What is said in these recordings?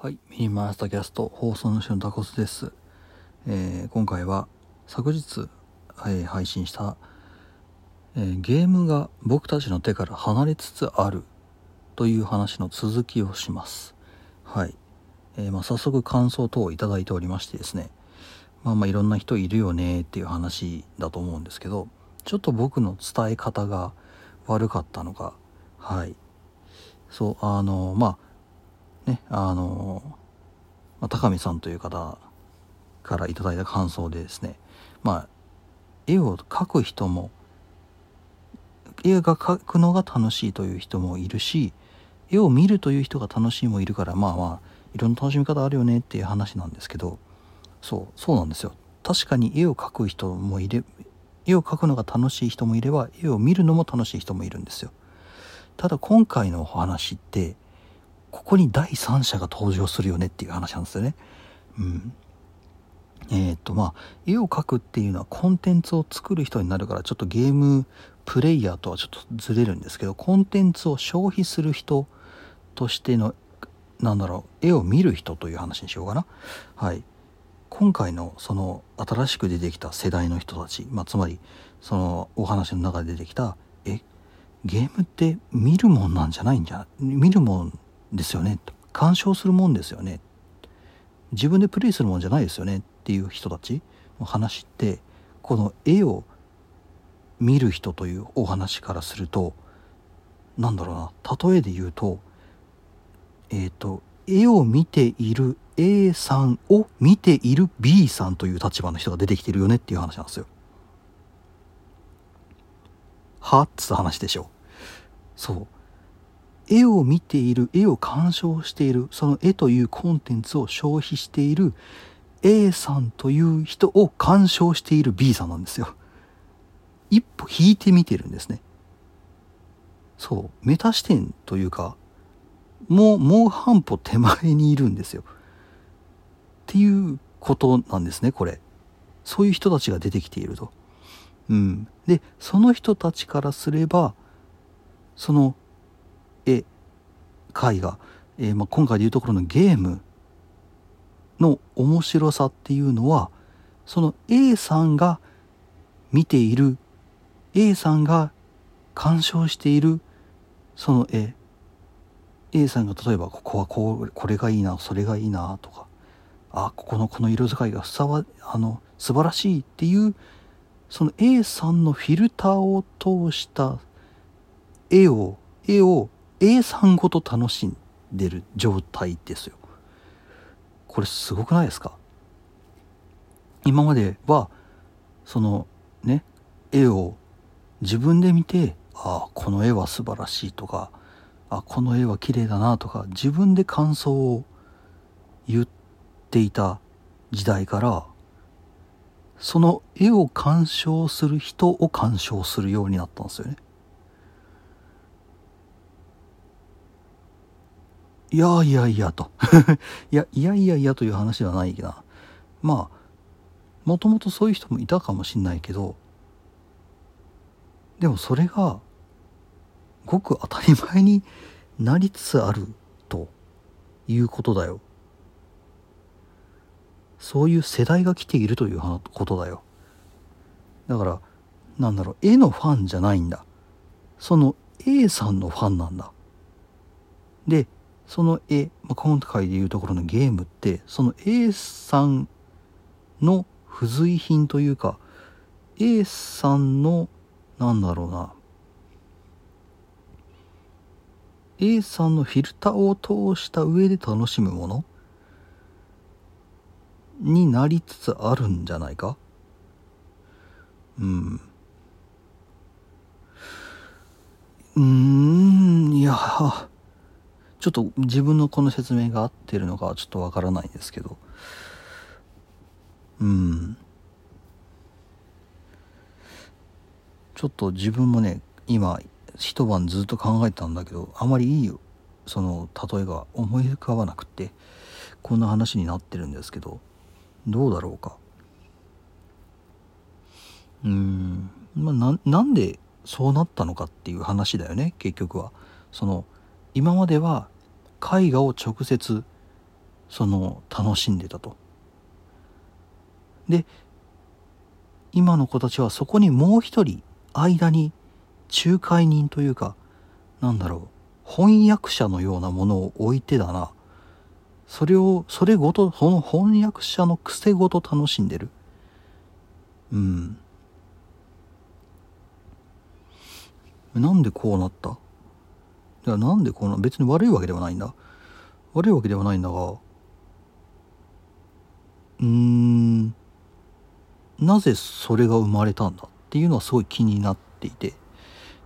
はい、ミニマースタキャスト放送主のタコスです。えー今回は昨日、えー配信した、えーゲームが僕たちの手から離れつつあるという話の続きをします。はい。えまあ、早速感想等をいただいておりましてですね。まあまあいろんな人いるよねっていう話だと思うんですけど、ちょっと僕の伝え方が悪かったのか、はい。そう、あの、まあ、ね、あの、ま、高見さんという方からいただいた感想でですね、まあ、絵を描く人も、絵が描くのが楽しいという人もいるし、絵を見るという人が楽しいもいるから、まあまあ、いろんな楽しみ方あるよねっていう話なんですけど、そう、そうなんですよ。確かに絵を描く人もいれ、絵を描くのが楽しい人もいれば、絵を見るのも楽しい人もいるんですよ。ただ今回のお話って、ここに第三者が登場するよねっていう話なんですよね。うん。えーっとまあ絵を描くっていうのはコンテンツを作る人になるからちょっとゲームプレイヤーとはちょっとずれるんですけどコンテンツを消費する人としてのなんだろう絵を見る人という話にしようかな。はい。今回のその新しく出てきた世代の人たち、まあ、つまりそのお話の中で出てきたえゲームって見るもんなんじゃないんじゃ見るもんですよね鑑賞するもんですよね自分でプレイするもんじゃないですよねっていう人たちの話ってこの絵を見る人というお話からするとなんだろうな例えで言うとえっ、と絵を見ている A さんを見ている B さんという立場の人が出てきてるよねっていう話なんですよ。は？っつった話でしょ。そう。絵を見ている、絵を鑑賞している、その絵というコンテンツを消費している A さんという人を鑑賞している B さんなんですよ。一歩引いてみてるんですね。そう。メタ視点というか、もう、もう半歩手前にいるんですよ。っていうことなんですね、これ。そういう人たちが出てきていると。うん。で、その人たちからすれば、その絵、絵画、えーまあ、今回でいうところのゲームの面白さっていうのは、その A さんが見ている、A さんが鑑賞している、その絵、A さんが例えばここはこうこれがいいなそれがいいなとかあここのこの色使いがふさわあの素晴らしいっていうその A さんのフィルターを通した絵を絵を A さんごと楽しんでる状態ですよこれすごくないですか？今まではそのね絵を自分で見てああこの絵は素晴らしいとかあこの絵は綺麗だなとか自分で感想を言っていた時代からその絵を鑑賞する人を鑑賞するようになったんですよね。いやいやいやと いやいやいやいやという話ではないなまあもともとそういう人もいたかもしんないけどでもそれがごく当たり前になりつつあるということだよ。そういう世代が来ているということだよ。だから、なんだろう、絵のファンじゃないんだ。その A さんのファンなんだ。で、その絵、まあ、今回でいうところのゲームって、その A さんの付随品というか、A さんの、なんだろうな、A さんのフィルターを通した上で楽しむものになりつつあるんじゃないか？うん。うーん、いや、ちょっと自分のこの説明が合ってるのかちょっとわからないんですけど。うん。ちょっと自分もね、今、一晩ずっと考えたんだけどあまりいいその例えが思い浮かばなくてこんな話になってるんですけどどうだろうかうーんまあななんでそうなったのかっていう話だよね結局はその今までは絵画を直接その楽しんでたと。で今の子たちはそこにもう一人間に仲介人というかなんだろう翻訳者のようなものを置いてだな。それをそれごとその翻訳者の癖ごと楽しんでる。うん。なんでこうなった？いやなんでこうな別に悪いわけではないんだ。悪いわけではないんだがうーんなぜそれが生まれたんだっていうのはすごい気になっていて。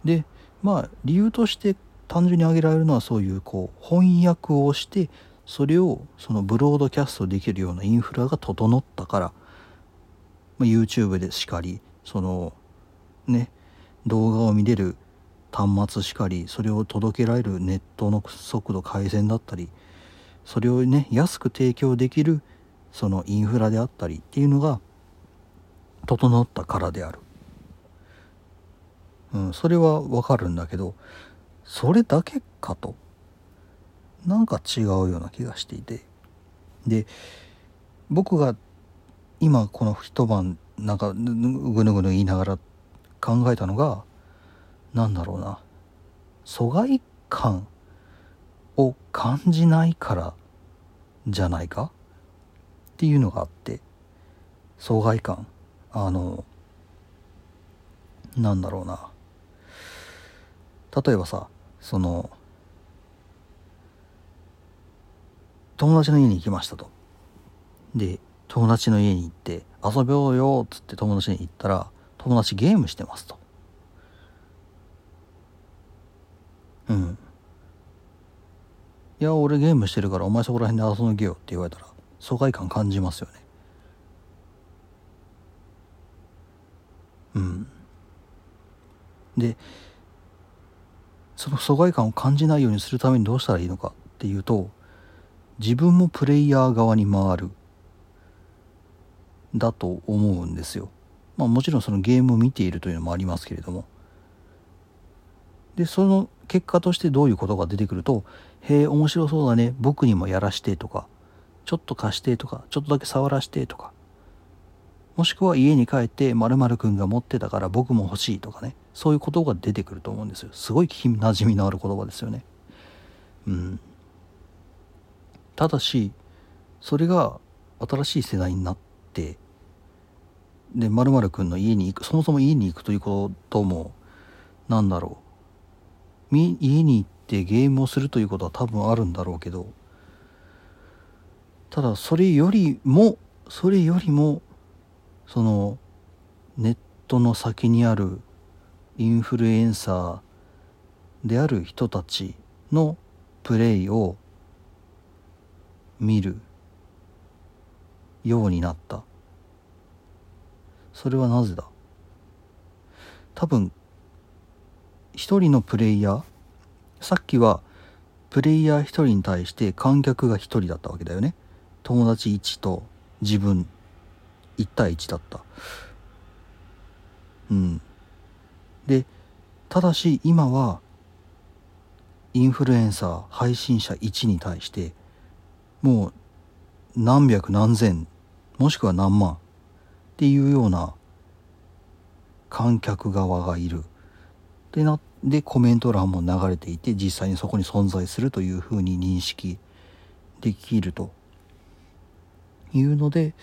でまあ理由として単純に挙げられるのはそういうこう翻訳をしてそれをそのブロードキャストできるようなインフラが整ったから、まあ、YouTube でしかりそのね動画を見れる端末しかりそれを届けられるネットの速度回線だったりそれをね安く提供できるそのインフラであったりっていうのが整ったからである、うん、それはわかるんだけどそれだけかとなんか違うような気がしていて。で僕が今この一晩なんかぐぬぐぬ言いながら考えたのがなんだろうな。疎外感を感じないからじゃないかっていうのがあって疎外感。あのなんだろうな。例えばさその友達の家に行きましたと。で友達の家に行って遊ぼうよっつって友達に行ったら友達ゲームしてますと。うん。いや俺ゲームしてるからお前そこら辺で遊んでけよって言われたら疎外感感じますよね。うん。でその疎外感を感じないようにするためにどうしたらいいのかっていうと自分もプレイヤー側に回る。だと思うんですよ。まあもちろんそのゲームを見ているというのもありますけれども。でその結果としてどういうことが出てくると「へえ面白そうだね僕にもやらして」とか「ちょっと貸して」とか「ちょっとだけ触らして」とかもしくは家に帰って〇〇くんが持ってたから僕も欲しいとかねそういうことが出てくると思うんですよ。すごい聞きなじみのある言葉ですよね。うん。ただしそれが新しい世代になってで〇〇くんの家に行くそもそも家に行くということもなんだろう。家に行ってゲームをするということは多分あるんだろうけどただそれよりもそれよりもそのネットの先にあるインフルエンサーである人たちのプレイを見るようになった。それはなぜだ？多分一人のプレイヤー？さっきはプレイヤー一人に対して観客が一人だったわけだよね。友達1と自分。1対1だった。うん。でただし今はインフルエンサー配信者1に対してもう何百何千もしくは何万っていうような観客側がいる。でなでコメント欄も流れていて実際にそこに存在するというふうに認識できるというので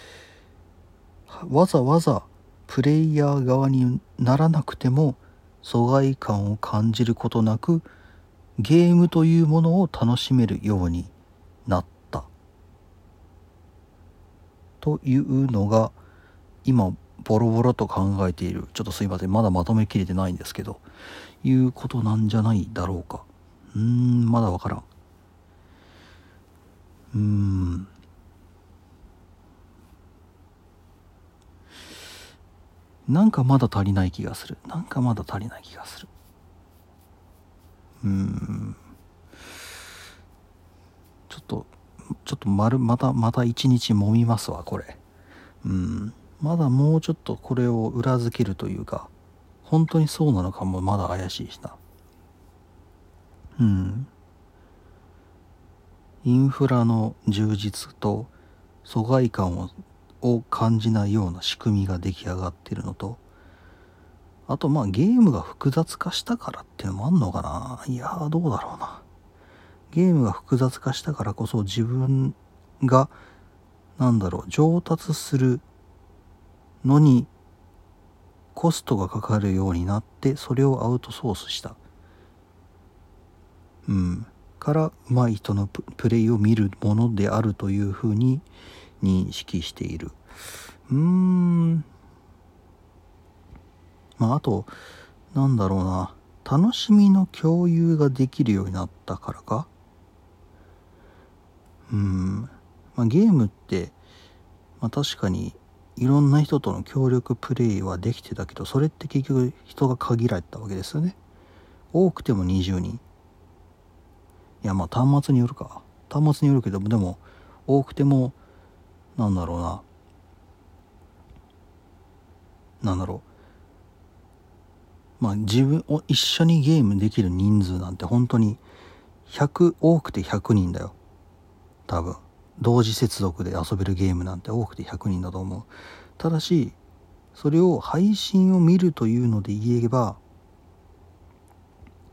わざわざプレイヤー側にならなくても疎外感を感じることなくゲームというものを楽しめるようになった。というのが今ボロボロと考えている。ちょっとすいません。まだまとめきれてないんですけど。いうことなんじゃないだろうか。うーん。まだわからん。うーん。なんかまだ足りない気がする。なんかまだ足りない気がする。うーん。ちょっとちょっと丸またまた一日揉みますわこれ。うん。まだもうちょっとこれを裏付けるというか本当にそうなのかもまだ怪しいしな。うん。インフラの充実と疎外感をを感じないような仕組みが出来上がってるのとあとまあゲームが複雑化したからっていうのもあんのかな。いやーどうだろうな。ゲームが複雑化したからこそ自分がなんだろう上達するのにコストがかかるようになってそれをアウトソースした。うん。から上手い人のプレイを見るものであるというふうに認識している。うーん。まああとなんだろうな。楽しみの共有ができるようになったからか。うん。まあゲームってまあ確かにいろんな人との協力プレイはできてたけどそれって結局人が限られたわけですよね。多くても20人。いやまあ端末によるか。端末によるけどでも多くてもなんだろうな。なんだろう。まあ自分を一緒にゲームできる人数なんて本当に100多くて100人だよ。多分。同時接続で遊べるゲームなんて多くて100人だと思う。ただしそれを配信を見るというので言えば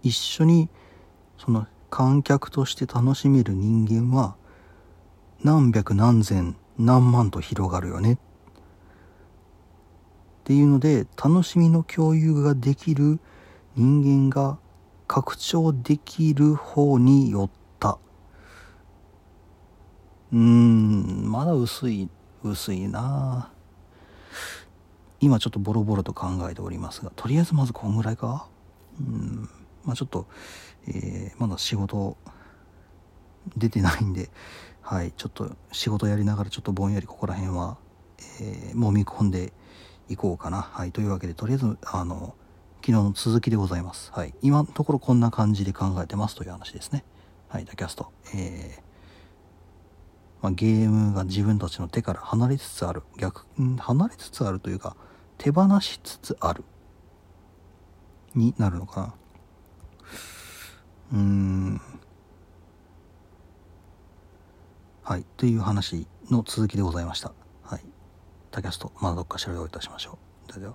一緒にその観客として楽しめる人間は何百何千何万と広がるよね。っていうので楽しみの共有ができる人間が拡張できる方によったうーんまだ薄い薄いな。今ちょっとボロボロと考えておりますがとりあえずまずこんぐらいか？うんまあちょっと、えー、まだ仕事出てないんではいちょっと仕事やりながらちょっとぼんやりここら辺は、えー、揉み込んでいこうかな。はいというわけでとりあえずあの昨日の続きでございます。はい今のところこんな感じで考えてますという話ですね。はいダキャストえーまあ、ゲームが自分たちの手から離れつつある。逆離れつつあるというか手放しつつある。になるのかな。うーん。はい。という話の続きでございました。はい。タキャストまだどっかしら用意いたしましょう。では